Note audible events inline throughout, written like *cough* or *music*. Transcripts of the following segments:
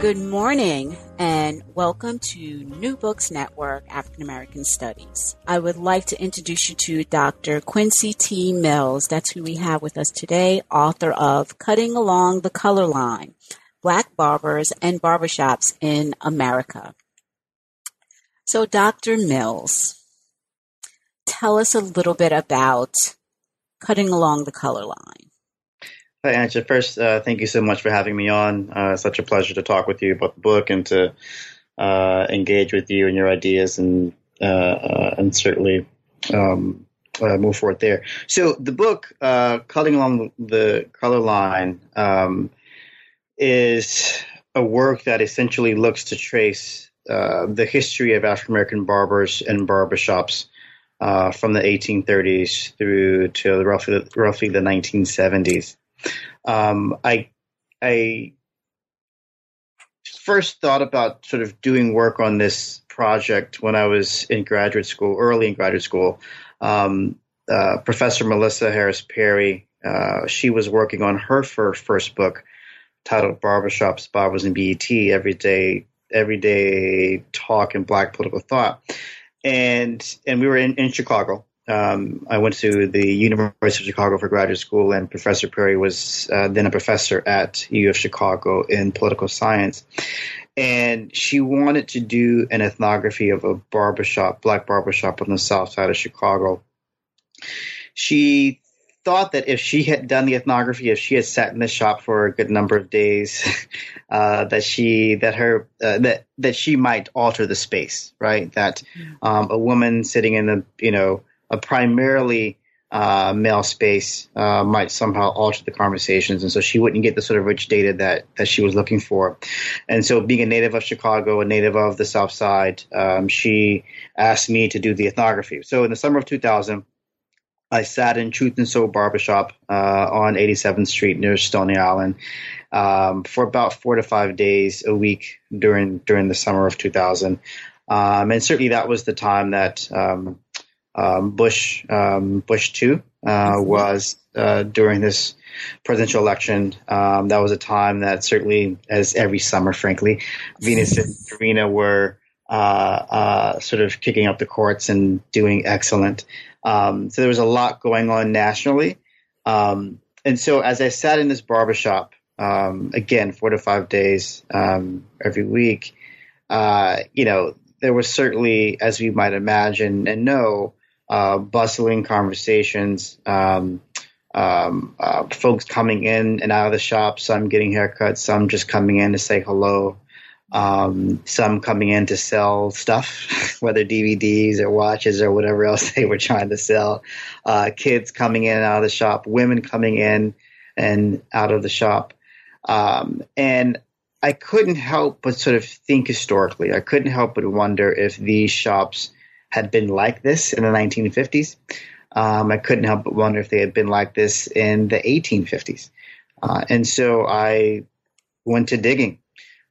Good morning and welcome to New Books Network African American Studies. I would like to introduce you to Dr. Quincy T. Mills. That's who we have with us today, author of Cutting Along the Color Line Black Barbers and Barbershops in America. So, Dr. Mills, tell us a little bit about Cutting Along the Color Line. Hi, Angela. First, uh, thank you so much for having me on. Uh, such a pleasure to talk with you about the book and to uh, engage with you and your ideas and uh, uh, and certainly um, uh, move forward there. So the book, Cutting Along the Color Line, um, is a work that essentially looks to trace the history of African American barbers and barbershops from the 1830s through to roughly roughly the 1970s. Um, I I first thought about sort of doing work on this project when I was in graduate school, early in graduate school. Um, uh, Professor Melissa Harris Perry, uh, she was working on her first, book titled Barbershops, Bibles, and BET, Everyday Everyday Talk and Black Political Thought. And and we were in, in Chicago um, I went to the University of Chicago for graduate school, and Professor Perry was uh, then a professor at U of Chicago in political science. And she wanted to do an ethnography of a barbershop, black barbershop on the south side of Chicago. She thought that if she had done the ethnography, if she had sat in the shop for a good number of days, *laughs* uh, that she that her uh, that that she might alter the space, right? That um, a woman sitting in the you know a primarily uh, male space uh, might somehow alter the conversations, and so she wouldn't get the sort of rich data that that she was looking for. And so, being a native of Chicago, a native of the South Side, um, she asked me to do the ethnography. So, in the summer of 2000. I sat in Truth and Soul Barbershop uh, on 87th Street near Stony Island um, for about four to five days a week during during the summer of 2000, um, and certainly that was the time that um, Bush um, Bush two uh, was uh, during this presidential election. Um, that was a time that certainly, as every summer, frankly, Venus and Serena were uh, uh, sort of kicking up the courts and doing excellent. Um, so there was a lot going on nationally. Um, and so as I sat in this barbershop, um, again, four to five days every week, uh, you know, there was certainly, as we might imagine and know, uh, bustling conversations, um, um, uh, folks coming in and out of the shop, some getting haircuts, some just coming in to say hello, um, some coming in to sell stuff, *laughs* whether DVDs or watches or whatever else *laughs* they were trying to sell, uh, kids coming in and out of the shop, women coming in and out of the shop. Um, and I couldn't help but sort of think historically. I couldn't help but wonder if these shops had been like this in the 1950s. Um, I couldn't help but wonder if they had been like this in the 1850s. Uh, and so I went to digging.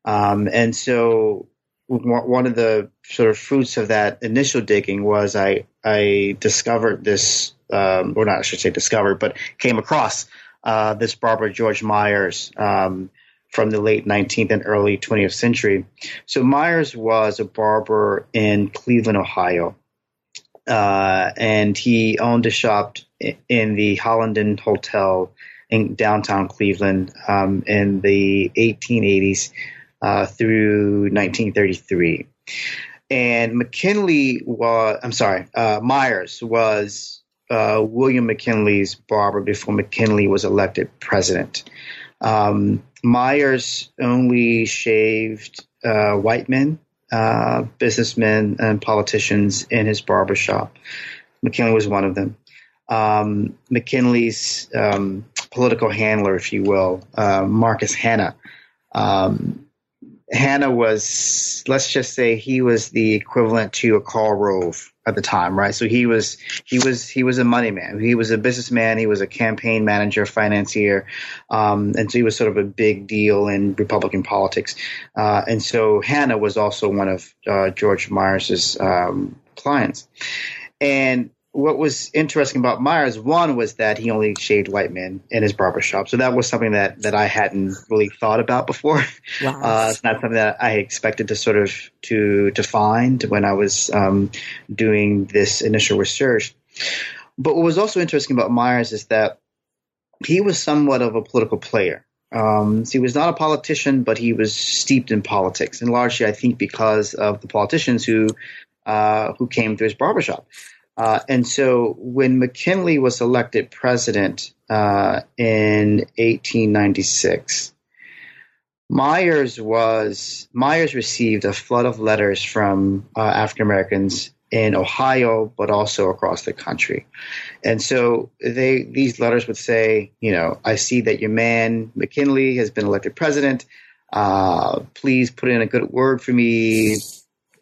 Um, and so one of the sort of fruits of that initial digging was I, I discovered this, um, or not, I should say discovered, but came across uh, this Barbara George Myers, um, from the late 19th and early 20th century. So Myers was a barber in Cleveland, Ohio. Uh, and he owned a shop in the Hollenden Hotel in downtown Cleveland um, in the 1880s uh, through 1933. And McKinley was, I'm sorry, uh, Myers was uh, William McKinley's barber before McKinley was elected president. Um, Myers only shaved uh, white men, uh, businessmen, and politicians in his barbershop. McKinley was one of them. Um, McKinley's um, political handler, if you will, uh, Marcus Hanna, um, Hanna was, let's just say, he was the equivalent to a Karl Rove at the time, right? So he was he was he was a money man. He was a businessman. He was a campaign manager, financier, um, and so he was sort of a big deal in Republican politics. Uh, and so Hanna was also one of uh, George Myers's um, clients. And what was interesting about Myers, one was that he only shaved white men in his barbershop. So that was something that, that I hadn't really thought about before. Wow. *laughs* Uh, it's not something that I expected to sort of to to find when I was um, doing this initial research. But what was also interesting about Myers is that he was somewhat of a political player. Um, so he was not a politician, but he was steeped in politics, and largely, I think, because of the politicians who uh, who came through his barbershop. Uh, and so when McKinley was elected president uh, in 1896, Myers was Myers received a flood of letters from uh, African Americans in Ohio, but also across the country. And so they these letters would say, you know, I see that your man McKinley has been elected president. Uh, please put in a good word for me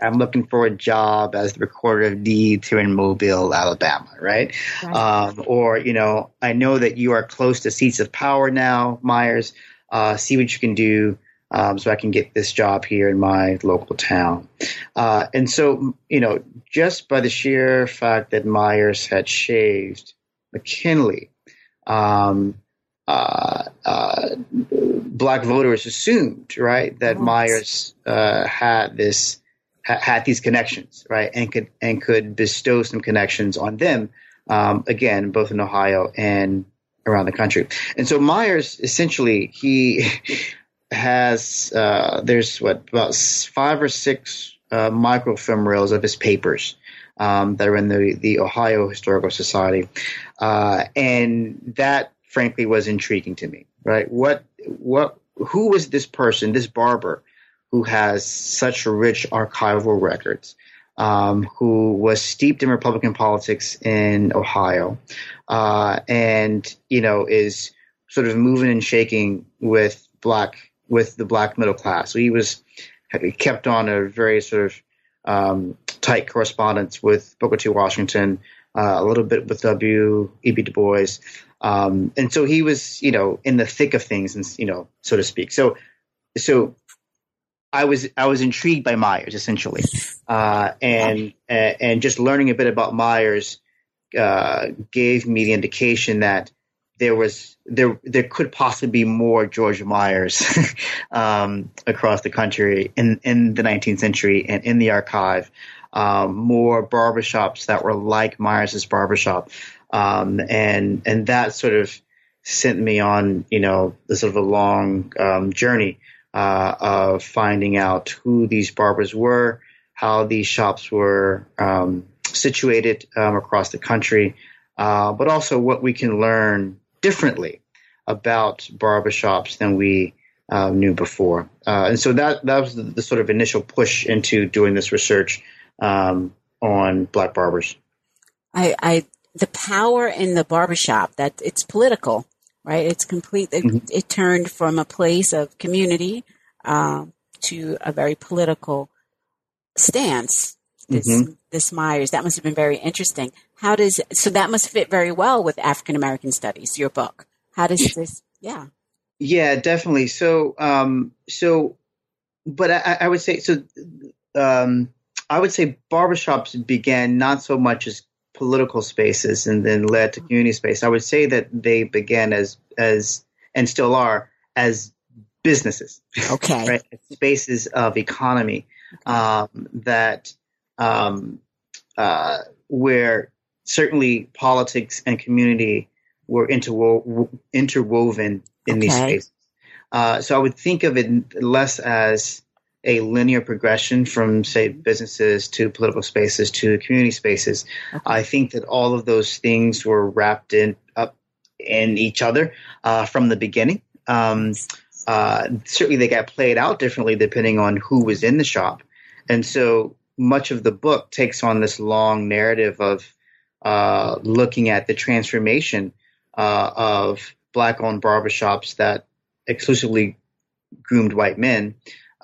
I'm looking for a job as the recorder of deeds here in Mobile, Alabama, right? right. Um, or, you know, I know that you are close to seats of power now, Myers. Uh, see what you can do um, so I can get this job here in my local town. Uh, and so, you know, just by the sheer fact that Myers had shaved McKinley, um, uh, uh, black voters assumed, right, that Myers uh, had this ha- had these connections, right, and could and could bestow some connections on them, um, again, both in Ohio and around the country. And so Myers essentially he *laughs* has uh, there's what about five or six uh, microfilm reels of his papers. Um, that are in the, the Ohio Historical Society. Uh, and that frankly was intriguing to me, right? What, what, who was this person, this barber who has such rich archival records, um, who was steeped in Republican politics in Ohio, uh, and you know is sort of moving and shaking with black with the black middle class. So he was kept on a very sort of um, tight correspondence with Booker T. Washington, uh, a little bit with W. E. B. Du Bois. Um, and so he was, you know, in the thick of things, and you know, so to speak. So, so I was I was intrigued by Myers essentially, uh, and uh, and just learning a bit about Myers uh, gave me the indication that there was there there could possibly be more George Myers *laughs* um, across the country in in the 19th century and in the archive. Um, more barbershops that were like Myers's barbershop, um, and and that sort of sent me on you know the sort of a long um, journey uh, of finding out who these barbers were, how these shops were um, situated um, across the country, uh, but also what we can learn differently about barbershops than we uh, knew before. Uh, and so that that was the, the, sort of initial push into doing this research um, on black barbers. I, I the power in the barbershop that it's political right? It's complete. It, mm-hmm. it turned from a place of community um, to a very political stance. This mm-hmm. this Myers that must have been very interesting. How does so that must fit very well with African American studies? Your book. How does this? Yeah. Yeah, definitely. So, um, so, but I, I would say so. Um, I would say barbershops began not so much as political spaces and then led to community space. I would say that they began as as and still are as businesses. Okay. *laughs* right. Spaces of economy um, that um, uh, where certainly politics and community were interwo- interwoven in okay. these spaces. Uh, so I would think of it less as a linear progression from, say, businesses to political spaces to community spaces. Okay. I think that all of those things were wrapped in up in each other uh, from the beginning. Um, uh, certainly, they got played out differently depending on who was in the shop, and so much of the book takes on this long narrative of uh, looking at the transformation uh, of black-owned barbershops that exclusively groomed white men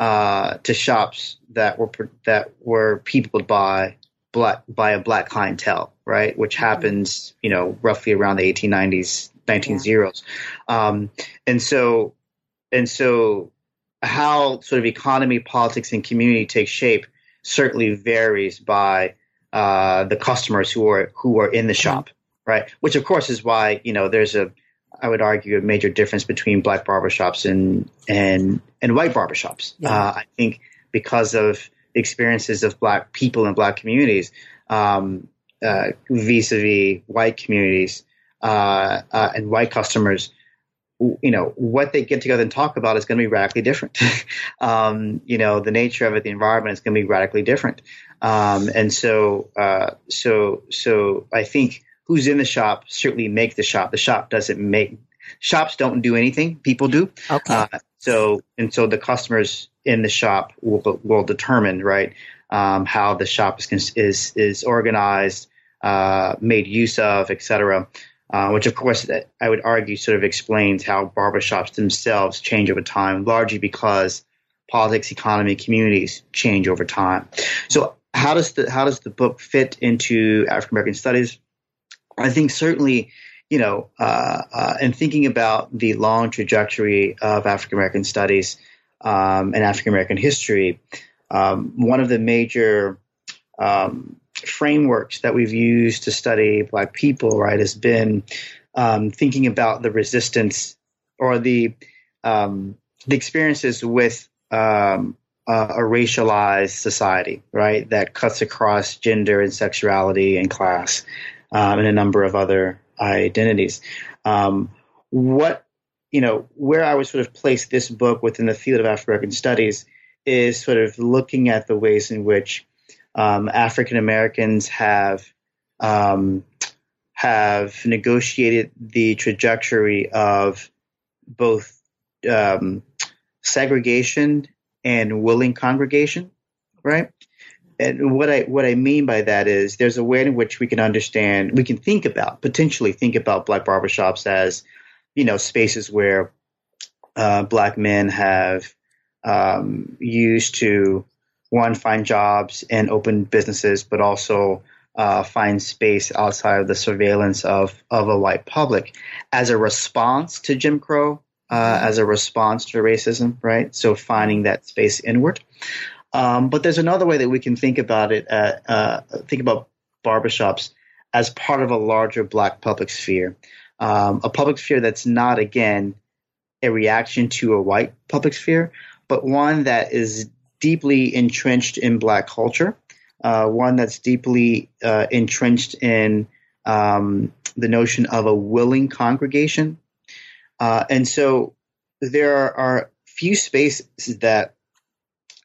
uh, to shops that were that were peopled by black by a black clientele, right? Which mm-hmm. happens, you know, roughly around the 1890s, 1900s, yeah. um, and so and so how sort of economy, politics, and community take shape certainly varies by uh, the customers who are who are in the mm-hmm. shop, right? Which of course is why you know there's a I would argue a major difference between black barbershops and and and white barbershops. Yeah. Uh, I think because of the experiences of black people in black communities um, uh, vis-a-vis white communities uh, uh and white customers, you know what they get together and talk about is going to be radically different. *laughs* um, you know the nature of it, the environment is going to be radically different, um, and so uh, so so I think who's in the shop certainly make the shop. The shop doesn't make shops don't do anything; people do. Okay. Uh, so and so the customers in the shop will will determine right um, how the shop is is is organized, uh, made use of, etc. Uh, which of course I would argue sort of explains how barbershops themselves change over time, largely because politics, economy, communities change over time. So how does the how does the book fit into African American studies? I think certainly, you know, uh, uh, and thinking about the long trajectory of African American studies um, and African American history, um, one of the major um, frameworks that we've used to study Black people, right, has been um, thinking about the resistance or the um, the experiences with uh, a racialized society, right, that cuts across gender and sexuality and class um, and a number of other identities. Um, what you know, where I would sort of place this book within the field of African American studies is sort of looking at the ways in which um, African Americans have um, have negotiated the trajectory of both um, segregation and willing congregation, right? And what I what I mean by that is there's a way in which we can understand, we can think about potentially think about black barbershops as, you know, spaces where uh, black men have um, used to one find jobs and open businesses, but also uh, find space outside of the surveillance of of a white public as a response to Jim Crow, uh, as a response to racism, right? So finding that space inward. Um, but there's another way that we can think about it. Uh, uh think about barbershops as part of a larger black public sphere, um, a public sphere that's not again a reaction to a white public sphere, but one that is deeply entrenched in black culture, uh, one that's deeply uh, entrenched in um, the notion of a willing congregation. Uh, and so there are few spaces that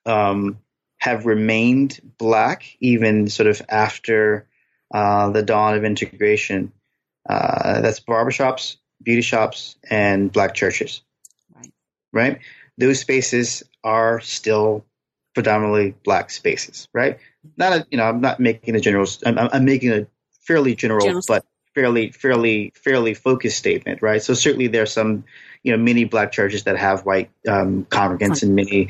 um, have remained black even sort of after uh, the dawn of integration. Uh, that's barbershops, beauty shops, and black churches. Right. Right? Those spaces are still predominantly black spaces, right? Not a, you know, I'm not making a general, I'm, I'm making a fairly general, general, but fairly, fairly, fairly focused statement, right? So certainly there's some, you know, many black churches that have white um, congregants and many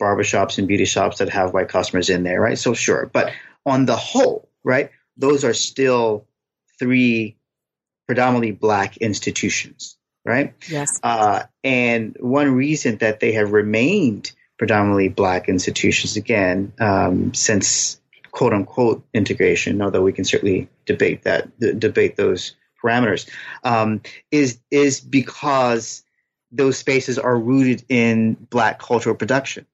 barbershops and beauty shops that have white customers in there, right? So sure, but on the whole, right, those are still three predominantly black institutions, right? Yes. Uh, and one reason that they have remained predominantly black institutions again um, since quote unquote integration, although we can certainly debate that d- debate those parameters, um, is is because those spaces are rooted in black cultural production,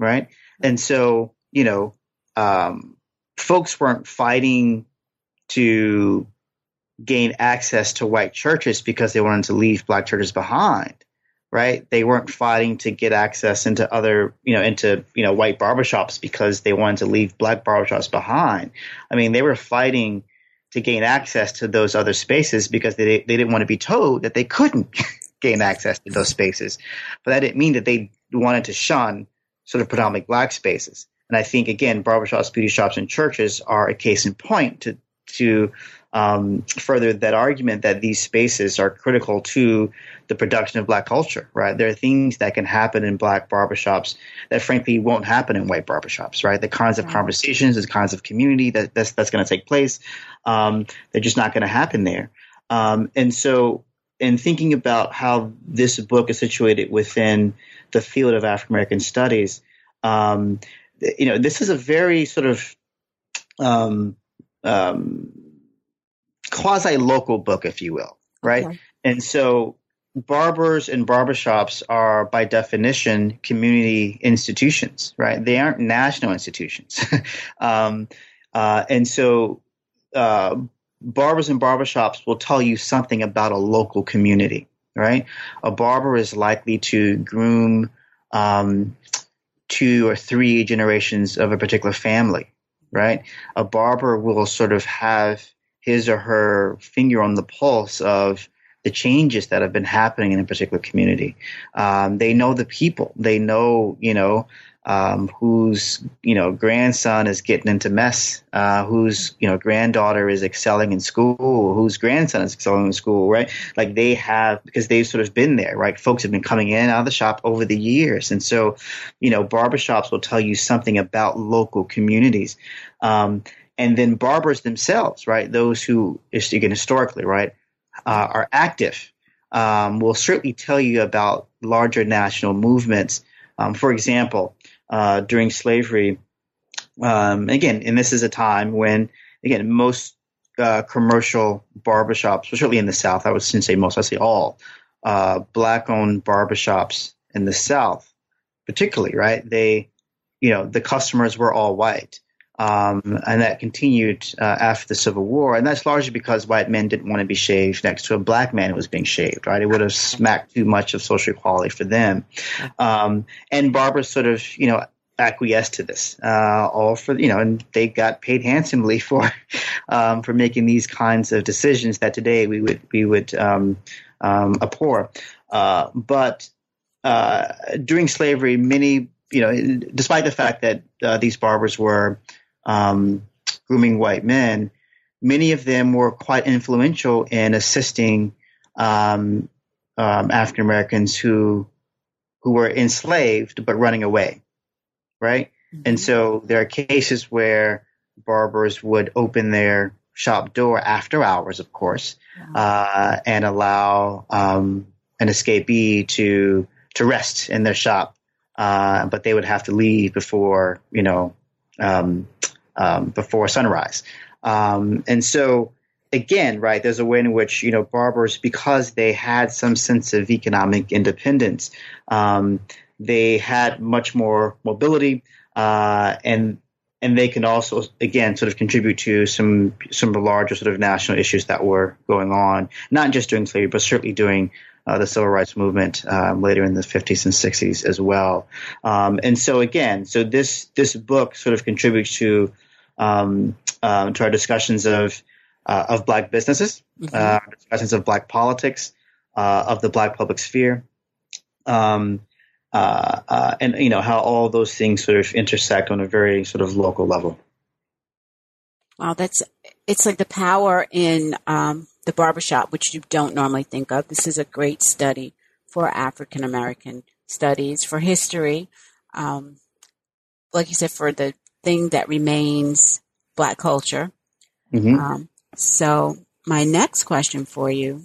right? And so you know, um, folks weren't fighting to gain access to white churches because they wanted to leave black churches behind right? They weren't fighting to get access into other, you know, into, you know, white barbershops because they wanted to leave black barbershops behind. I mean, they were fighting to gain access to those other spaces because they, they didn't want to be told that they couldn't *laughs* gain access to those spaces. But that didn't mean that they wanted to shun sort of predominantly black spaces. And I think, again, barbershops, beauty shops, and churches are a case in point to, to um, furthered that argument that these spaces are critical to the production of black culture, right? There are things that can happen in black barbershops that frankly won't happen in white barbershops, right? The kinds of conversations, the kinds of community that that's, that's going to take place, um, they're just not going to happen there. Um, and so, in thinking about how this book is situated within the field of African American studies, um, you know, this is a very sort of um, um, quasi local book, if you will, right? Okay. And so barbers and barbershops are by definition community institutions, right? They aren't national institutions. *laughs* um, uh, and so uh, barbers and barbershops will tell you something about a local community, right? A barber is likely to groom um, two or three generations of a particular family, right? A barber will sort of have his or her finger on the pulse of the changes that have been happening in a particular community. Um, they know the people. They know, you know, um, whose you know grandson is getting into mess, uh, whose you know granddaughter is excelling in school, whose grandson is excelling in school, right? Like they have because they've sort of been there, right? Folks have been coming in out of the shop over the years, and so you know barbershops will tell you something about local communities. Um, and then barbers themselves, right? Those who, again, historically, right, uh, are active, um, will certainly tell you about larger national movements. Um, for example, uh, during slavery, um, again, and this is a time when, again, most uh, commercial barbershops, certainly in the South, I would say most, I say all, uh, black-owned barbershops in the South, particularly, right? They, you know, the customers were all white. Um, and that continued uh, after the Civil War, and that's largely because white men didn't want to be shaved next to a black man who was being shaved. Right, it would have smacked too much of social equality for them. Um, and barbers sort of, you know, acquiesced to this, uh, all for you know, and they got paid handsomely *laughs* for um, for making these kinds of decisions that today we would we would um, um, abhor. Uh, but uh, during slavery, many you know, despite the fact that uh, these barbers were um, grooming white men, many of them were quite influential in assisting um, um, African Americans who who were enslaved but running away, right? Mm-hmm. And so there are cases where barbers would open their shop door after hours, of course, uh, and allow um, an escapee to to rest in their shop, uh, but they would have to leave before you know um, um, before sunrise. Um, and so, again, right, there's a way in which, you know, barbers, because they had some sense of economic independence, um, they had much more mobility, uh, and and they can also, again, sort of contribute to some some of the larger sort of national issues that were going on, not just during slavery, but certainly during uh, the civil rights movement um, later in the 50s and 60s as well. Um, and so again, so this this book sort of contributes to um, uh, to our discussions of uh, of black businesses, mm-hmm. uh, discussions of black politics, uh, of the black public sphere, um, uh, uh, and you know how all those things sort of intersect on a very sort of local level. Wow, that's it's like the power in um, the barbershop, which you don't normally think of. This is a great study for African American studies, for history, um, like you said, for the thing that remains black culture. Mm-hmm. Um, so my next question for you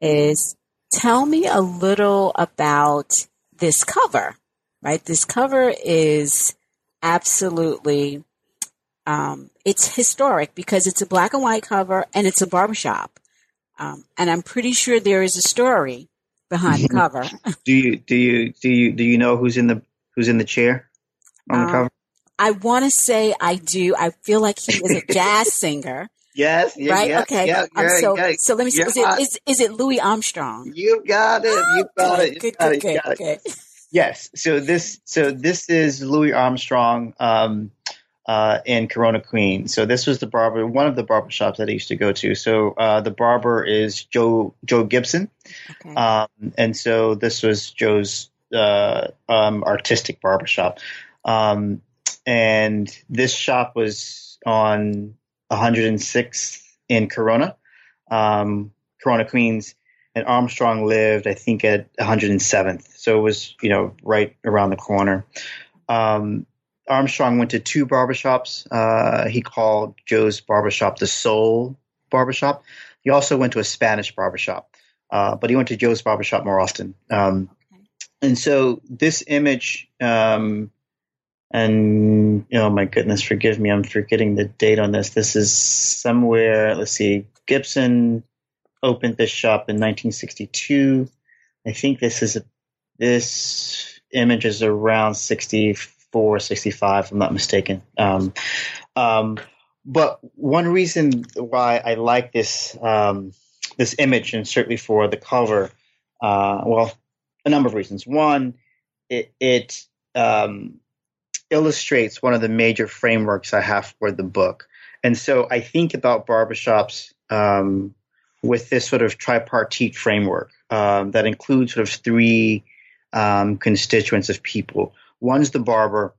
is tell me a little about this cover, right? This cover is absolutely, um, it's historic because it's a black and white cover and it's a barbershop. Um, and I'm pretty sure there is a story behind the cover. do you, do you, do you, do you know who's in the, who's in the chair on the um, cover? I want to say I do. I feel like he is a *laughs* jazz singer. Yes, yes, right. Yes, okay. Um, so, so let me see. Is it, is, is it Louis Armstrong? You got it. You got it. Good, good, good, good. Yes. So this, so this is Louis Armstrong um, uh, in Corona, Queen. So this was the barber, one of the barber shops that I used to go to. So uh, the barber is Joe Joe Gibson, okay. um, and so this was Joe's uh, um, artistic barbershop. Um, and this shop was on 106th in Corona, um, Corona, Queens, and Armstrong lived, I think, at 107th. So it was, you know, right around the corner. Um, Armstrong went to two barbershops. Uh, he called Joe's barbershop the Soul Barbershop. He also went to a Spanish barbershop, uh, but he went to Joe's barbershop more often. Um, okay. And so this image, um, and oh my goodness, forgive me, I'm forgetting the date on this. This is somewhere. Let's see, Gibson opened this shop in 1962. I think this is a, this image is around 64, 65, if I'm not mistaken. Um, um, but one reason why I like this um, this image, and certainly for the cover, uh, well, a number of reasons. One, it, it um, illustrates one of the major frameworks I have for the book, and so I think about barbershops um, with this sort of tripartite framework um, that includes sort of three um, constituents of people. One's the barber.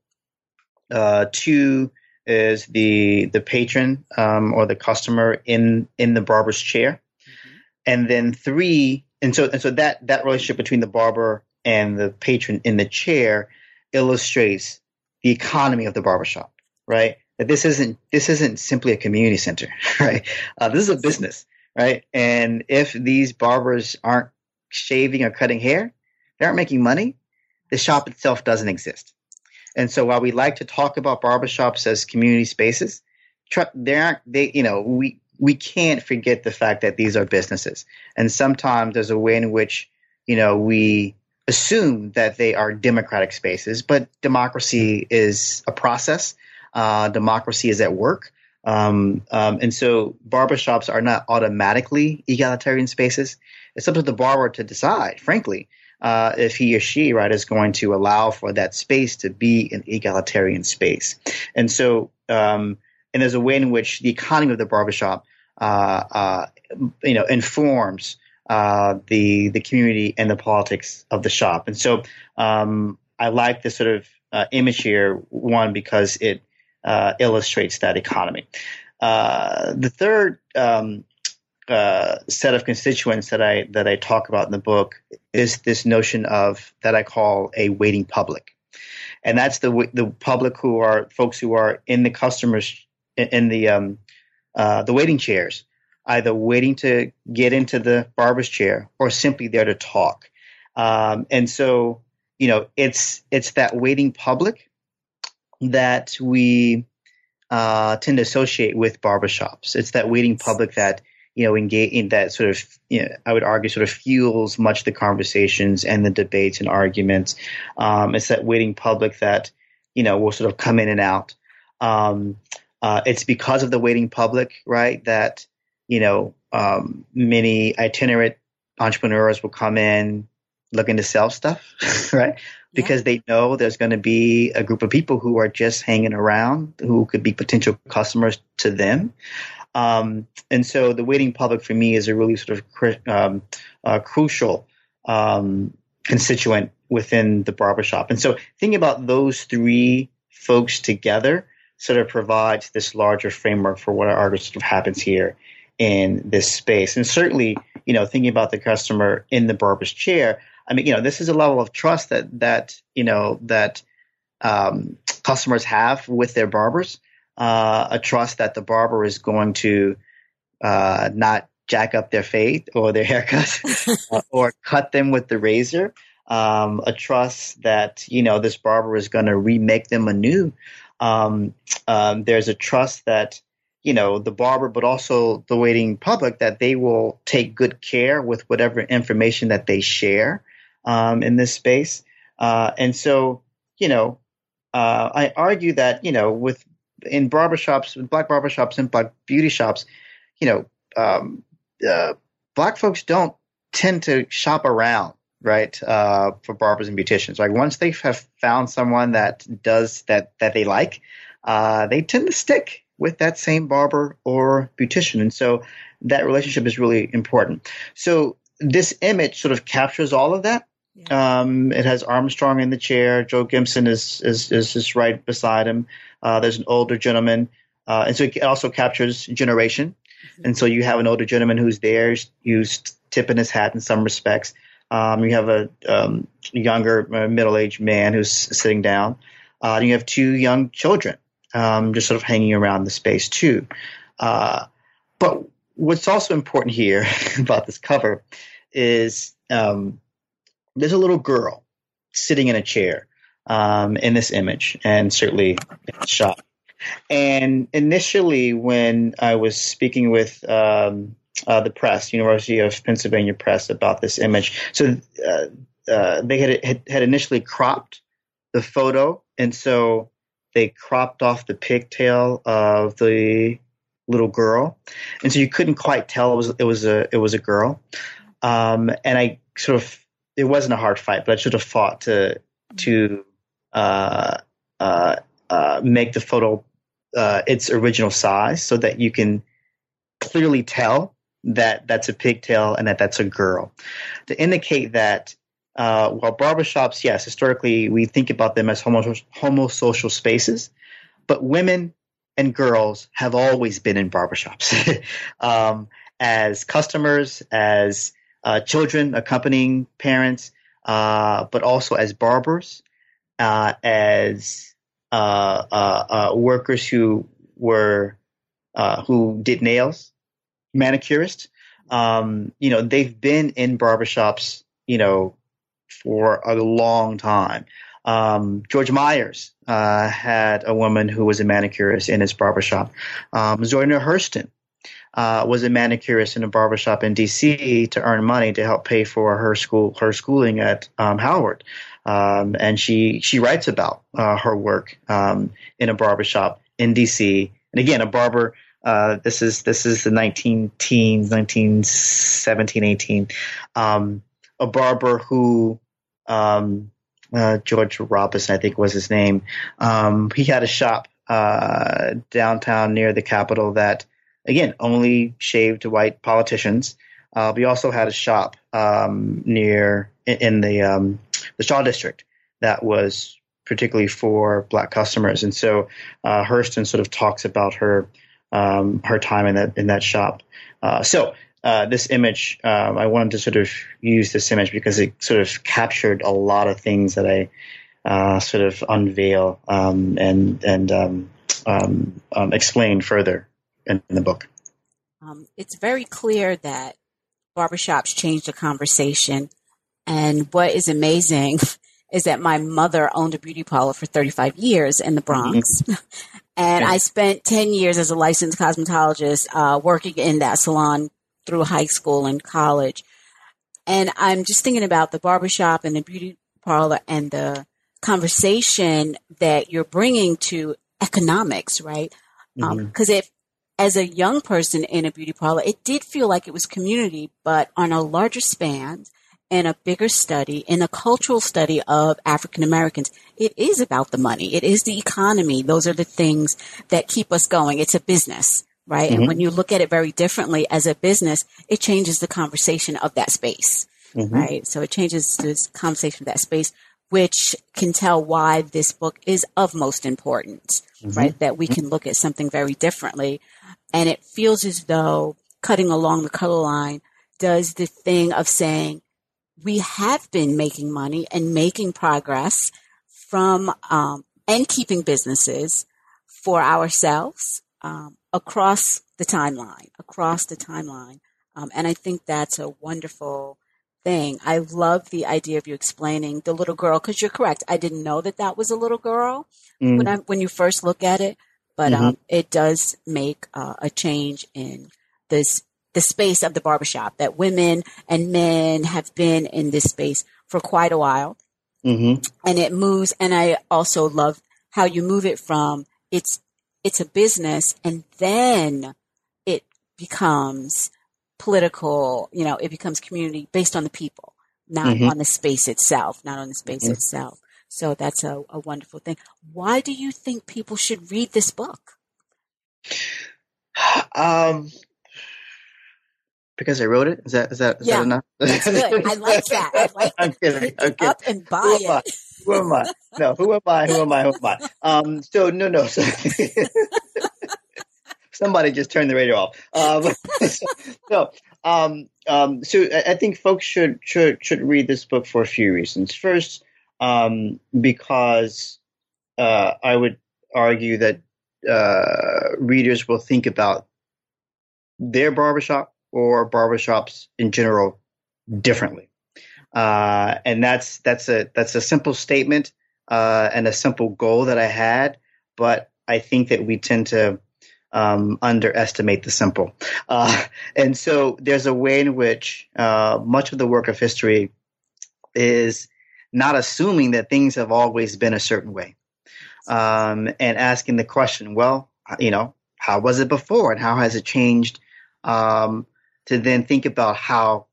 Uh, two is the the patron um, or the customer in in the barber's chair, mm-hmm. and then three, and so and so that that relationship between the barber and the patron in the chair illustrates the economy of the barbershop, right? That this isn't this isn't simply a community center, *laughs* right? Uh, this is a business, right? And if these barbers aren't shaving or cutting hair, they aren't making money. The shop itself doesn't exist. And so while we like to talk about barbershops as community spaces, they aren't they you know we we can't forget the fact that these are businesses. And sometimes there's a way in which you know we assume that they are democratic spaces, but democracy is a process. Uh, democracy is at work. Um, um, and so barbershops are not automatically egalitarian spaces. It's up to the barber to decide, frankly, uh, if he or she, right, is going to allow for that space to be an egalitarian space. And so, um, and there's a way in which the economy of the barbershop, uh, uh, you know, informs uh, the the community and the politics of the shop. And so, um, I like this sort of uh, image here. One because it uh, illustrates that economy. the third um, uh, set of constituents that I that I talk about in the book is this notion of that I call a waiting public, and that's the the public who are folks who are in the customers in the um, uh, the waiting chairs, either waiting to get into the barber's chair or simply there to talk, um, and so you know it's it's that waiting public that we uh, tend to associate with barbershops. It's that waiting public that you know, engage in that sort of, you know, I would argue, sort of fuels much of the conversations and the debates and arguments. Um, it's that waiting public that, you know, will sort of come in and out. Um, uh, it's because of the waiting public, right, that, you know, um, many itinerant entrepreneurs will come in looking to sell stuff, *laughs* right? Because they know there's going to be a group of people who are just hanging around who could be potential customers to them. Um, and so the waiting public for me is a really sort of um, uh, crucial um, constituent within the barbershop. And so thinking about those three folks together sort of provides this larger framework for what our sort of happens here in this space. And certainly, you know, thinking about the customer in the barber's chair, I mean, you know, this is a level of trust that that you know that um, customers have with their barbers uh, a trust that the barber is going to uh, not jack up their fade or their *laughs* haircut uh, *laughs* or cut them with the razor. Um, a trust that you know this barber is going to remake them anew. Um, um, there's a trust that you know the barber, but also the waiting public that they will take good care with whatever information that they share um, in this space. Uh, and so, you know, uh, I argue that you know with in barbershops, black barbershops and black beauty shops, you know, um, uh, black folks don't tend to shop around, right, uh, for barbers and beauticians. Like once they have found someone that does that that they like, uh, they tend to stick with that same barber or beautician, and so that relationship is really important. So this image sort of captures all of that. Yeah. Um, it has Armstrong in the chair. Joe Gibson is is is just right beside him. Uh, there's an older gentleman, uh, and so it also captures generation. And so you have an older gentleman who's there, who's tipping his hat in some respects. Um, you have a um, younger, uh, middle-aged man who's sitting down. Uh, and you have two young children um, just sort of hanging around the space too. Uh, but what's also important here *laughs* about this cover is um, there's a little girl sitting in a chair um, in this image, and certainly shot. And initially, when I was speaking with um, uh, the press, University of Pennsylvania Press, about this image, so uh, uh, they had, had, had initially cropped the photo, and so they cropped off the pigtail of the little girl, and so you couldn't quite tell it was it was a it was a girl. Um, and I sort of it wasn't a hard fight, but I sort of fought to to uh, uh, uh, make the photo uh, its original size so that you can clearly tell that that's a pigtail and that that's a girl to indicate that uh, while barbershops, yes, historically we think about them as homo- homosocial spaces, but women and girls have always been in barbershops *laughs* um, as customers, as uh, children accompanying parents, uh, but also as barbers, uh, as uh, uh, workers who were who did nails, manicurists. Um, you know, they've been in barbershops, you know, for a long time. Um, George Myers uh, had a woman who was a manicurist in his barbershop. Um, Zora Hurston uh, was a manicurist in a barbershop in D.C. to earn money to help pay for her school, her schooling at um, Howard. Um, and she she writes about uh, her work um, in a barbershop in D.C. And again, a barber. Uh, this is this is the 19 teens, 1917, 18. A barber who um, uh, George Robinson, I think was his name. Um, he had a shop uh, downtown near the Capitol that, again, only shaved white politicians. Uh, we also had a shop um, near in, in the um, the Shaw District that was particularly for black customers, and so uh, Hurston sort of talks about her um, her time in that in that shop. Uh, so uh, this image, um, I wanted to sort of use this image because it sort of captured a lot of things that I uh, sort of unveil um, and and um, um, um explain further in, in the book. Um, it's very clear that barbershops changed the conversation, and what is amazing *laughs* is that my mother owned a beauty parlor for 35 years in the Bronx. Mm-hmm. *laughs* and I spent 10 years as a licensed cosmetologist uh, working in that salon through high school and college. And I'm just thinking about the barbershop and the beauty parlor and the conversation that you're bringing to economics, right? Because um, mm-hmm. um, if, as a young person in a beauty parlor, it did feel like it was community, but on a larger span, and a bigger study, in a cultural study of African Americans, it is about the money. It is the economy. Those are the things that keep us going. It's a business right? Mm-hmm. And when you look at it very differently as a business, it changes the conversation of that space, mm-hmm. right? So it changes this conversation of that space, which can tell why this book is of most importance, mm-hmm. right? That we can look at something very differently. And it feels as though cutting along the color line does the thing of saying, we have been making money and making progress from um, and keeping businesses for ourselves um, across the timeline, across the timeline. Um, and I think that's a wonderful thing. I love the idea of you explaining the little girl because you're correct. I didn't know that that was a little girl mm. when I when you first look at it, but mm-hmm. um, it does make uh, a change in this the space of the barbershop that women and men have been in this space for quite a while, mm-hmm. and it moves. And I also love how you move it from it's it's a business and then it becomes political, you know, it becomes community based on the people, not mm-hmm. on the space itself, not on the space mm-hmm. itself. So that's a, a wonderful thing. Why do you think people should read this book? Um, because I wrote it. Is that is that is yeah, that enough? That's good. I like *laughs* that. I like I'm kidding. I'm kidding. Up and buy it who am I? No, who am I? Who am I? Who am I? Um, so no, no. So, *laughs* somebody just turned the radio off. Um, *laughs* so, no, um, um, so I think folks should should should read this book for a few reasons. First, um, because uh, I would argue that uh, readers will think about their barbershop or barbershops in general differently, uh, and that's that's a that's a simple statement uh, and a simple goal that I had, but I think that we tend to um, underestimate the simple. Uh, *laughs* and so there's a way in which uh, much of the work of history is not assuming that things have always been a certain way um, and asking the question, well, you know, how was it before and how has it changed? Um, to then think about how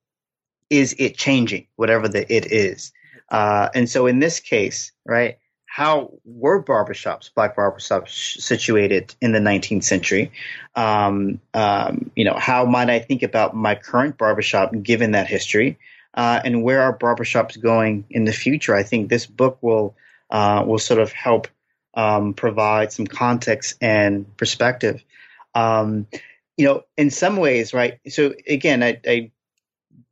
is it changing, whatever the it is. Uh, and so in this case, right, how were barbershops, black barbershops, situated in the 19th century? Um, um, you know, how might I think about my current barbershop given that history? Uh, and where are barbershops going in the future? I think this book will uh, will sort of help um, provide some context and perspective. Um, you know, in some ways, right? So again, I, I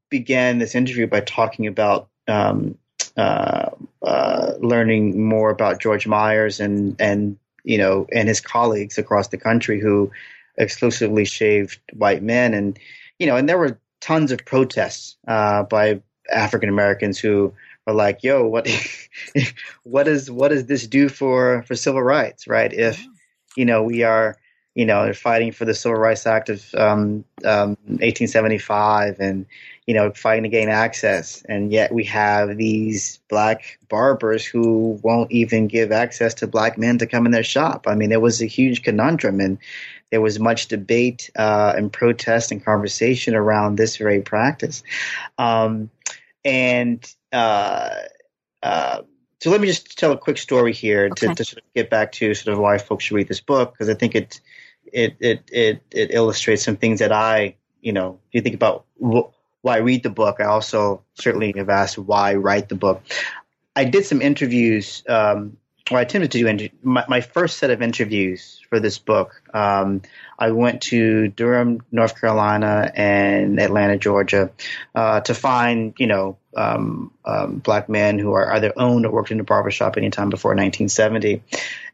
began this interview by talking about um, uh, uh, learning more about George Myers and and you know and his colleagues across the country who exclusively shaved white men, and you know, and there were tons of protests uh, by African Americans who were like, "Yo, what, *laughs* what is what does this do for for civil rights? Right? If you know we are." You know, they're fighting for the Civil Rights Act of um, um, 1875, and you know, fighting to gain access. And yet we have these black barbers who won't even give access to black men to come in their shop. I mean, it was a huge conundrum and there was much debate uh, and protest and conversation around this very practice. Um, and uh, uh, so let me just tell a quick story here okay. to, to, sort of get back to sort of why folks should read this book because I think it, it it it it illustrates some things that I you know if you think about why read the book. I also certainly have asked why write the book. I did some interviews, um, or I attempted to do inter- my, my, first set of interviews for this book. Um, I went to Durham, North Carolina, and Atlanta, Georgia, uh, to find you know um, um black men who are either owned or worked in a barbershop anytime before 1970.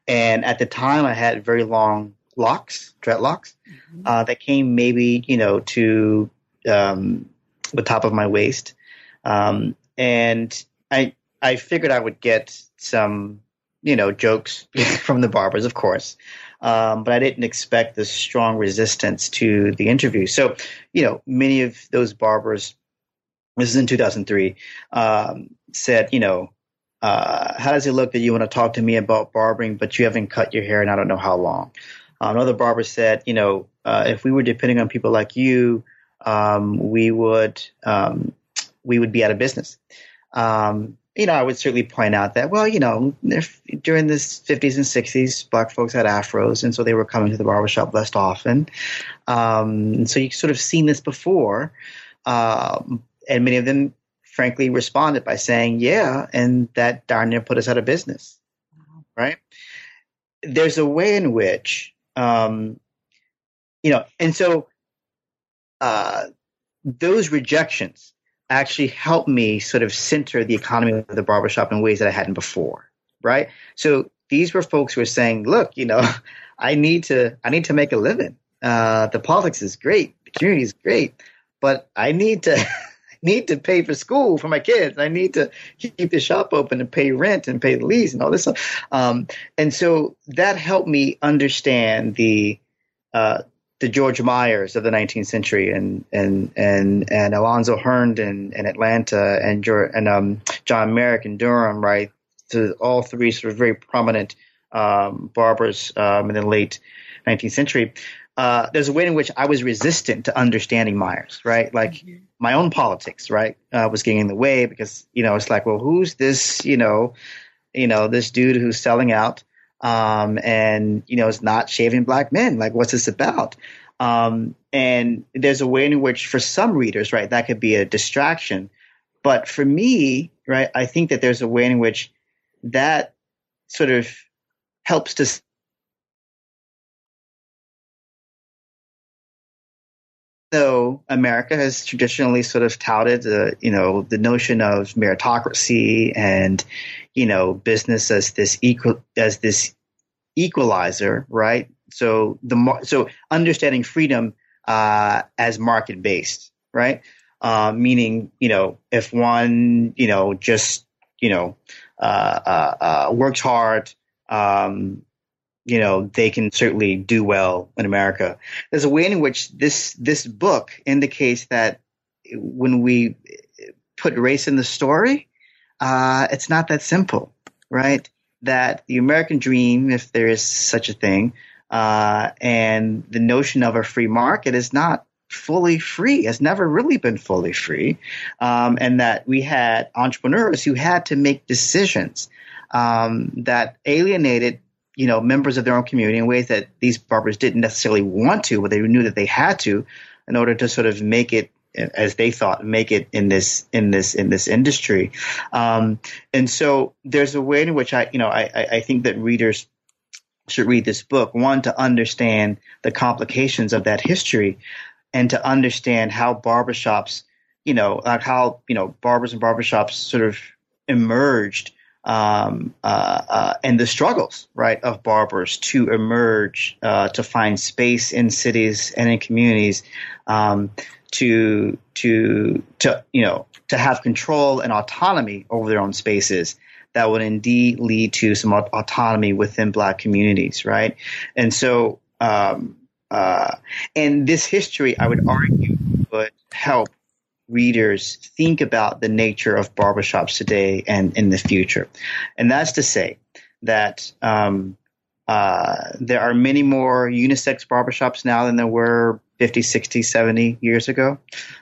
And at the time, I had very long locks, dreadlocks, mm-hmm. uh, that came maybe you know to um, the top of my waist. Um, and I I figured I would get some you know jokes *laughs* from the barbers, of course, um, but I didn't expect the strong resistance to the interview. So you know many of those barbers. This is in 2003. Um, said you know. Uh, how does it look that you want to talk to me about barbering, but you haven't cut your hair and I don't know how long? Uh, another barber said, you know, uh, if we were depending on people like you, um, we would um, we would be out of business. Um, you know, I would certainly point out that, well, you know, during the 50s and 60s, black folks had afros, and so they were coming to the barbershop less often. Um, so you've sort of seen this before. Um, and many of them, frankly, responded by saying, yeah, and that darn near put us out of business. Right? There's a way in which, um, you know, and so uh, those rejections actually helped me sort of center the economy of the barbershop in ways that I hadn't before, right? So these were folks who were saying, look, you know, *laughs* I need to I need to make a living. Uh, the politics is great, the community is great, but I need to *laughs* need to pay for school for my kids. I need to keep the shop open and pay rent and pay the lease and all this stuff. Um, and so that helped me understand the uh, the George Myers of the 19th century and and and and Alonzo Herndon in Atlanta and and um, John Merrick in Durham, right? To all three sort of very prominent um, barbers um, in the late 19th century. Uh, there's a way in which I was resistant to understanding Myers, right? Like mm-hmm. my own politics, right, uh, was getting in the way because you know it's like, well, who's this, you know, you know, this dude who's selling out um, and you know, it's not shaving black men. Like, what's this about? Um, and there's a way in which, for some readers, right, that could be a distraction. But for me, right, I think that there's a way in which that sort of helps to though America has traditionally sort of touted the, you know, the notion of meritocracy and, you know, business as this equal as this equalizer, right? So the so understanding freedom uh, as market based, right? Uh, meaning, you know, if one, you know, just, you know, uh, uh, uh works hard, um, you know, they can certainly do well in America. There's a way in which this this book indicates that when we put race in the story, uh, it's not that simple, right? That the American dream, if there is such a thing, uh, and the notion of a free market is not fully free, has never really been fully free, um, and that we had entrepreneurs who had to make decisions um, that alienated you know, members of their own community in ways that these barbers didn't necessarily want to, but they knew that they had to in order to sort of make it as they thought make it in this in this in this industry. Um, and so there's a way in which i you know I, I think that readers should read this book one to understand the complications of that history and to understand how barbershops you know like how you know barbers and barbershops sort of emerged um, uh, uh, and the struggles, right, of barbers to emerge, uh, to find space in cities and in communities, um, to to to you know to have control and autonomy over their own spaces that would indeed lead to some autonomy within Black communities, right? And so, um, uh, and this history, I would argue, would help readers think about the nature of barbershops today and in the future. And that's to say that um, uh, there are many more unisex barbershops now than there were 50, 60, 70 years ago.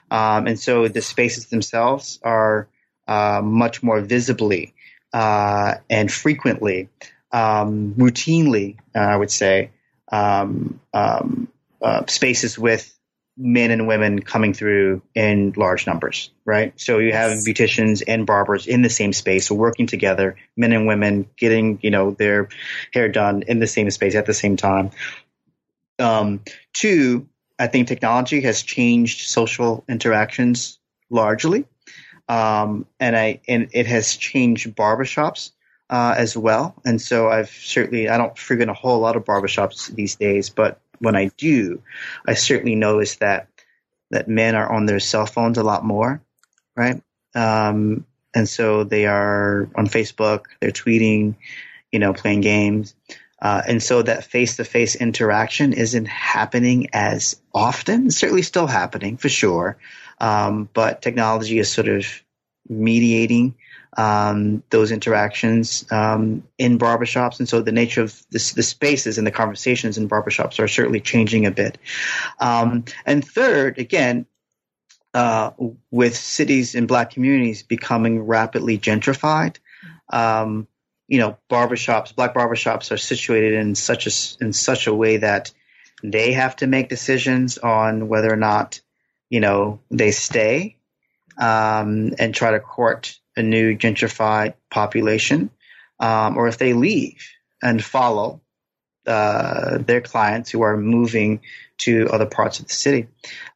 Um, and so the spaces themselves are uh, much more visibly uh, and frequently, um, routinely, uh, I would say, um, um uh, spaces with men and women coming through in large numbers, right? So you have beauticians and barbers in the same space, so working together, men and women getting, you know, their hair done in the same space at the same time. Um, two, I think technology has changed social interactions largely. Um, and I, and it has changed barbershops, uh, as well. And so I've certainly, I don't frequent a whole lot of barbershops these days, but when I do, I certainly notice that that men are on their cell phones a lot more, right? Um, and so they are on Facebook, they're tweeting, you know, playing games. Uh, and so that face to face interaction isn't happening as often. It's certainly still happening for sure. Um, but technology is sort of mediating um, those interactions um, in barbershops. And so the nature of this, the spaces and the conversations in barbershops are certainly changing a bit. Um, and third, again, uh, with cities and black communities becoming rapidly gentrified, um, you know, barbershops, black barbershops are situated in such a, in such a way that they have to make decisions on whether or not, you know, they stay um, and try to court a new gentrified population, um, or if they leave and follow uh, their clients who are moving to other parts of the city.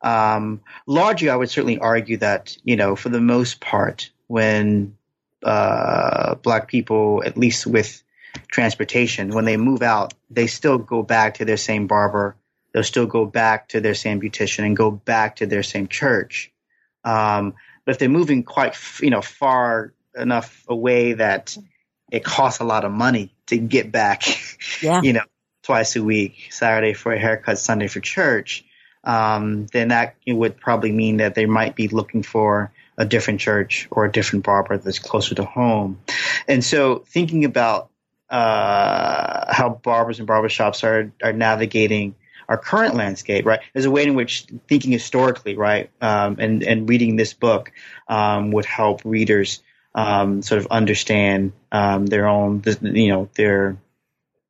Um, largely, I would certainly argue that you know, for the most part, when uh, black people, at least with transportation, when they move out, they still go back to their same barber. They'll still go back to their same beautician and go back to their same church. Um, but if they're moving quite, you know, far enough away that it costs a lot of money to get back, *laughs* yeah. you know, twice a week, Saturday for a haircut, Sunday for church, um, then that would probably mean that they might be looking for a different church or a different barber that's closer to home. And so thinking about uh, how barbers and barbershops are are navigating our current landscape, right? There's a way in which thinking historically, right, um, and and reading this book um, would help readers um, sort of understand um, their own, you know, their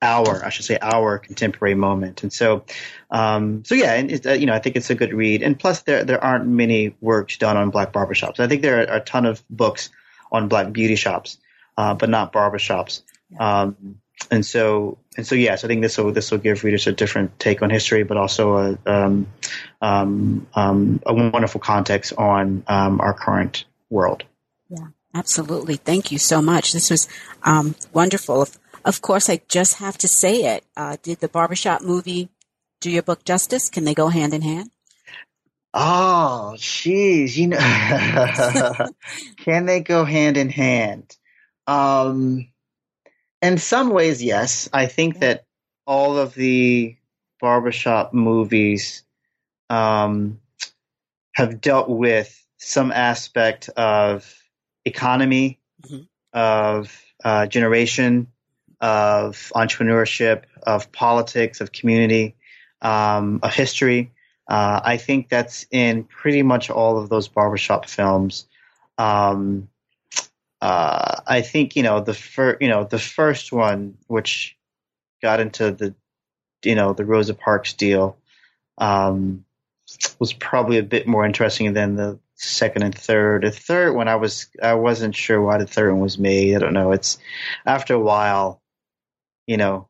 our, I should say, our contemporary moment. And so, um, so yeah, and uh, you know, I think it's a good read. And plus, there there aren't many works done on black barbershops. I think there are a ton of books on black beauty shops, uh, but not barbershops. Um, and so and so yes, I think this will this will give readers a different take on history, but also a um, um, um, a wonderful context on um, our current world. Yeah, absolutely. Thank you so much. This was um, wonderful. Of, of course, I just have to say it. Uh, did the barbershop movie do your book justice? Can they go hand in hand? Oh, jeez, you know, *laughs* *laughs* can they go hand in hand? Um, in some ways, yes. I think that all of the barbershop movies um, have dealt with some aspect of economy, mm-hmm. of uh, generation, of entrepreneurship, of politics, of community, um, of history. Uh, I think that's in pretty much all of those barbershop films. Um, uh, I think you know the first, you know the first one, which got into the, you know, the Rosa Parks deal, um, was probably a bit more interesting than the second and third. The third one, I was I wasn't sure why the third one was made. I don't know. It's after a while, you know,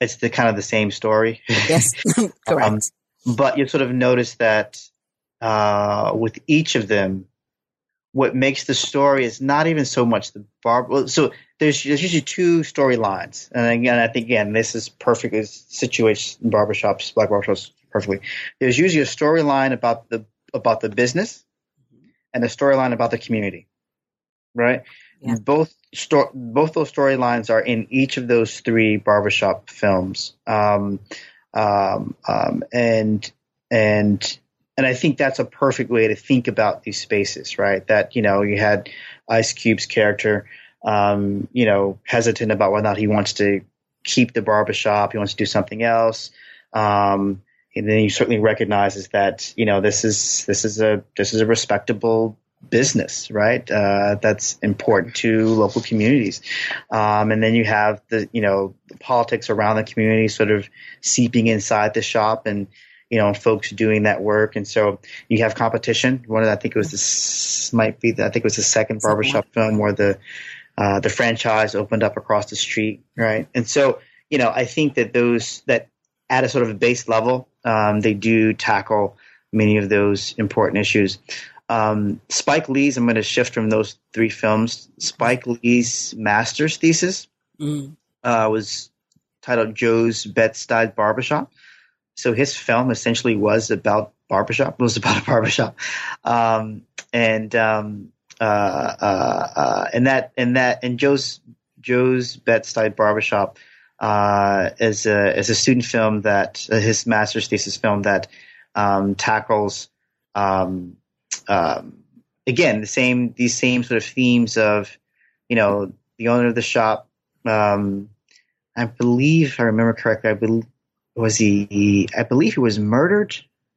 it's the kind of the same story. Yes, *laughs* correct. um, but you sort of notice that uh, with each of them, what makes the story is not even so much the bar. So there's there's usually two storylines, and again, I think again this is perfectly situates barbershops, black barbershops perfectly. There's usually a storyline about the about the business, and a storyline about the community, right? Yeah. Both sto- both those storylines are in each of those three barbershop films, um, um, um, and and and I think that's a perfect way to think about these spaces, right? That you know you had Ice Cube's character, um, you know, hesitant about whether or not he wants to keep the barbershop, he wants to do something else. Um, and then he certainly recognizes that you know this is this is a this is a respectable business, right? Uh, that's important to local communities. Um, and then you have the you know the politics around the community sort of seeping inside the shop and you know, folks doing that work. And so you have competition. One of the, I think it was this might be the, I think it was the second barbershop film where the uh, the franchise opened up across the street, right? And so you know, I think that those that at a sort of base level, um, they do tackle many of those important issues. Um, Spike Lee's, I'm going to shift from those three films. Spike Lee's master's thesis mm. uh, was titled Joe's Bed-Stuy Barbershop. So his film essentially was about barbershop. It was about a barbershop, um, and um, uh, uh, uh, and that and that and Joe's Joe's Bed-Stuy Barbershop uh, is a is a student film that uh, his master's thesis film that um, tackles um, um, again the same these same sort of themes of you know the owner of the shop. Um, I believe, I remember correctly, I believe was he? I believe he was murdered.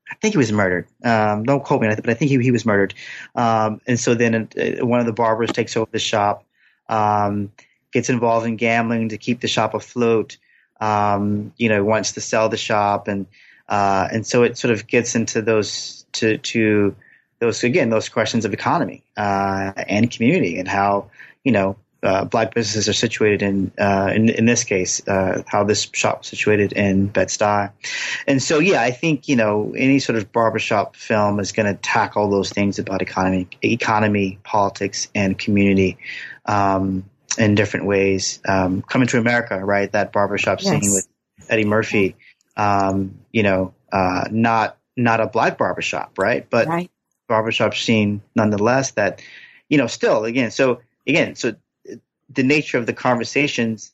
I think he was murdered. Um, don't quote me, but I think he, he was murdered. Um, and so then uh, one of the barbers takes over the shop, um, gets involved in gambling to keep the shop afloat. Um, you know, wants to sell the shop, and uh, and so it sort of gets into those to to those again those questions of economy uh, and community and how you know uh, black businesses are situated in, uh, in, in this case, uh, how this shop was situated in Bed Stuy. And so, yeah, I think, you know, any sort of barbershop film is going to tackle those things about economy, economy, politics, and community, um, in different ways. Um, coming to America, right? That barbershop yes. scene with Eddie Murphy, um, you know, uh, not, not a black barbershop, right? But right. barbershop scene nonetheless that, you know, still again, so again, so the nature of the conversations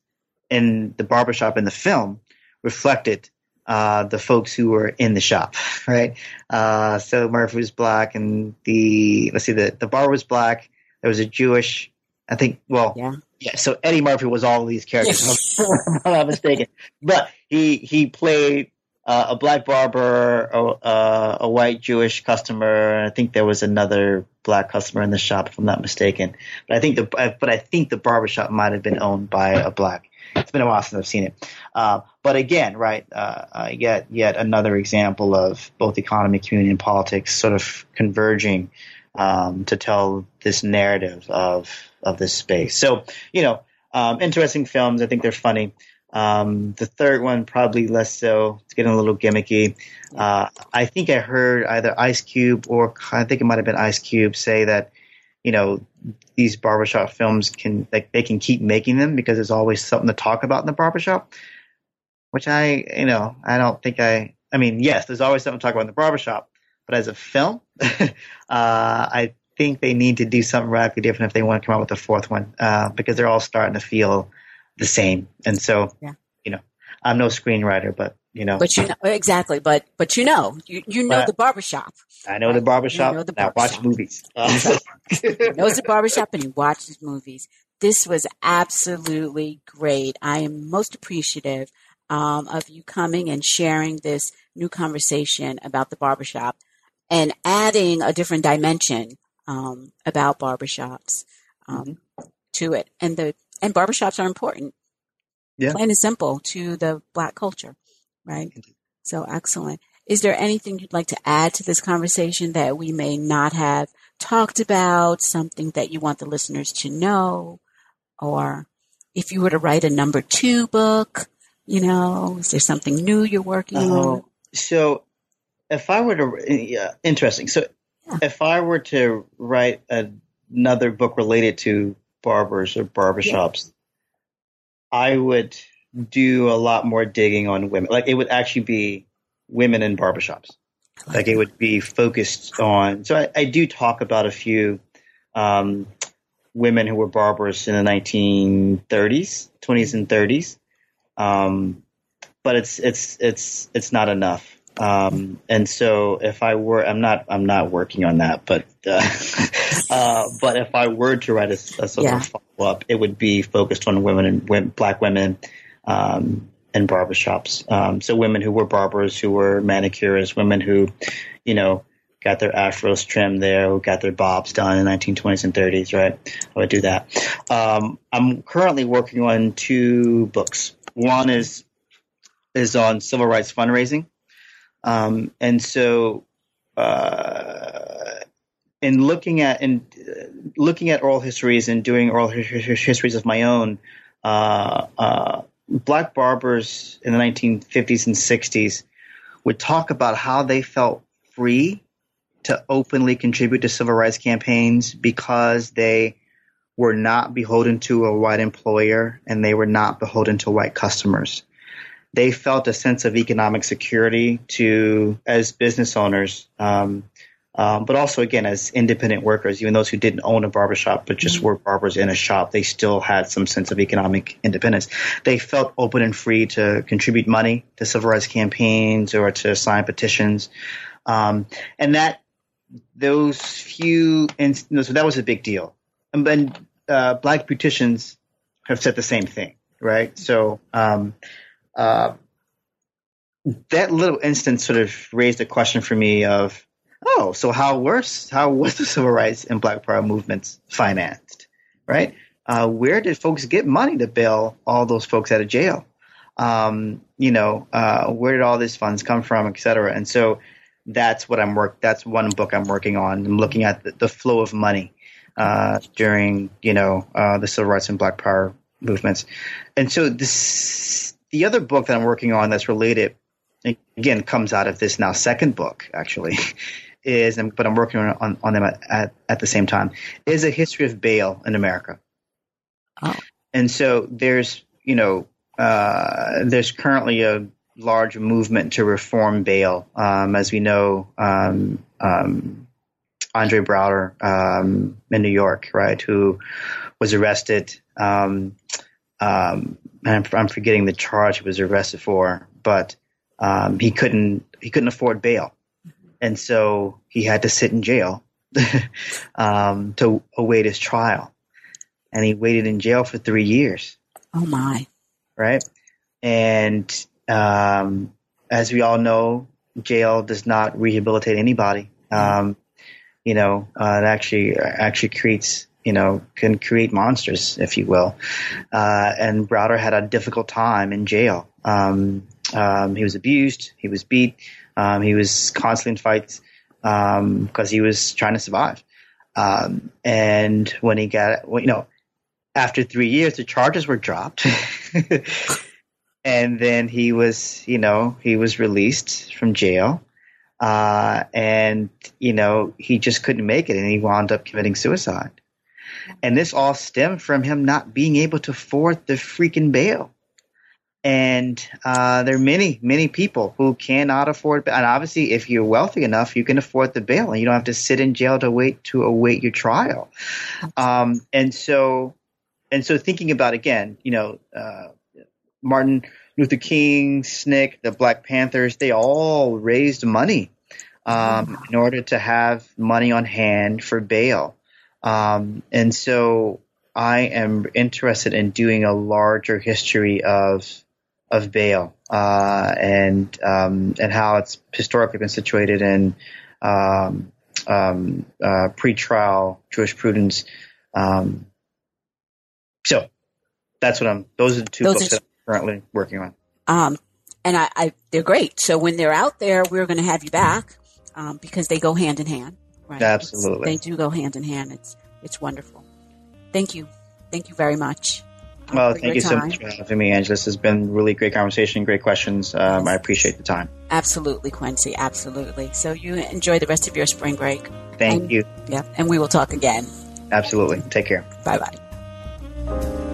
in the barbershop in the film reflected uh, the folks who were in the shop, *laughs* right? Uh, so Murphy was black, and the let's see, the the bar was black. There was a Jewish, I think. Well, yeah, yeah. So Eddie Murphy was all of these characters. Yes. *laughs* I'm not mistaken, but he he played uh, a black barber, a, uh, a, white Jewish customer. I think there was another black customer in the shop, if I'm not mistaken. But I think the but I think the barbershop might have been owned by a black. It's been a while since I've seen it. Uh, but again, right, uh, uh, yet yet another example of both economy, community, and politics sort of converging um, to tell this narrative of of this space. So you know. um, interesting films. I think they're funny. Um, the third one probably less so. It's getting a little gimmicky. Uh, I think I heard either Ice Cube or I think it might have been Ice Cube say that you know these barbershop films can like they can keep making them because there's always something to talk about in the barbershop. Which I you know I don't think I I mean yes there's always something to talk about in the barbershop, but as a film, *laughs* uh, I think they need to do something radically different if they want to come out with a fourth one uh, because they're all starting to feel the same. And so, Yeah. you know, I'm no screenwriter, but you know, But you know exactly. But but you know you you know Right. the barbershop. I know the barbershop. You know the I watch movies. *laughs* He knows the barbershop and he watches movies. This was absolutely great. I am most appreciative um, of you coming and sharing this new conversation about the barbershop and adding a different dimension um, about barbershops um, to it. And the and barbershops are important, Yeah. plain and simple, to the black culture, right? So excellent. Is there anything you'd like to add to this conversation that we may not have talked about? Something that you want the listeners to know? Or if you were to write a number two book, you know, is there something new you're working on? Oh, so if I were to, yeah, interesting. So Yeah. if I were to write another book related to barbers or barbershops, I would do a lot more digging on women. Like it would actually be women in barbershops. Like it would be focused on. So I, I do talk about a few um, women who were barbers in the 1930s, 20s, and 30s. Um, but it's it's it's it's not enough. Um, and so if I were, I'm not I'm not working on that, but uh, *laughs* uh, but if I were to write a, a sort Yeah. of follow up, it would be focused on women and women, black women um, in barbershops. Um, so women who were barbers, who were manicurists, women who, you know, got their afros trimmed there, who got their bobs done in the 1920s and 30s, right? I would do that. Um, I'm currently working on two books. One is is on civil rights fundraising, um, and so uh, in looking at in looking at oral histories and doing oral hi- hi- histories of my own, uh, uh, black barbers in the 1950s and 60s would talk about how they felt free to openly contribute to civil rights campaigns because they were not beholden to a white employer and they were not beholden to white customers. They felt a sense of economic security to as business owners, um, um, but also again as independent workers. Even those who didn't own a barbershop but just were barbers in a shop, they still had some sense of economic independence. They felt open and free to contribute money to civil rights campaigns or to sign petitions, um, and that those few so that was a big deal. And then uh, black beauticians have said the same thing, right? So um, uh, that little instance sort of raised a question for me of, oh, so how worse? How was the civil rights and Black Power movements financed, right? Uh, where did folks get money to bail all those folks out of jail? Um, you know, uh, where did all these funds come from, et cetera? And so that's what I'm work. That's one book I'm working on. I'm looking at the, the flow of money uh, during, you know, uh, the civil rights and Black Power movements. And so this, the other book that I'm working on that's related, again, comes out of this now second book actually, *laughs* is, but I'm working on on, on them at, at, at the same time, is a history of bail in America. Oh. And so there's, you know, uh, there's currently a large movement to reform bail. Um, as we know, um, um, Andre Browder um, in New York, right, who was arrested. Um, um, I'm, I'm forgetting the charge he was arrested for, but um, he couldn't he couldn't afford bail, and so he had to sit in jail *laughs* um, to await his trial, and he waited in jail for three years Oh my. right? And um, as we all know, jail does not rehabilitate anybody. Um, you know, uh, it actually actually creates you know can create monsters, if you will. Uh, and Browder had a difficult time in jail. Um, um, he was abused. He was beat. Um, he was constantly in fights because he was trying to survive. Um, and when he got, well, you know, after three years, the charges were dropped. *laughs* and then he was, you know, he was released from jail. Uh, and, you know, he just couldn't make it and he wound up committing suicide. And this all stemmed from him not being able to afford the freaking bail. And uh, there are many, many people who cannot afford. And obviously, if you're wealthy enough, you can afford the bail, and you don't have to sit in jail to wait to await your trial. Um, and so, and so, thinking about again, you know, uh, Martin Luther King, SNCC, the Black Panthers, they all raised money um, in order to have money on hand for bail. Um, and so, I am interested in doing a larger history of of bail uh, and um, and how it's historically been situated in um, um, uh, pretrial jurisprudence. Um, so that's what I'm. Those are the two those books are, that I'm currently working on. Um, and I, I, they're great. So when they're out there, we're going to have you back um, because they go hand in hand. Right? Absolutely, it's, they do go hand in hand. It's it's wonderful. Thank you, thank you very much. Well, thank you time. so much for having me, Angela. This has been really great conversation, great questions. Um, I appreciate the time. Absolutely, Quincy. Absolutely. So you enjoy the rest of your spring break. Thank and, you. Yeah, and we will talk again. Absolutely. Take care. Bye bye.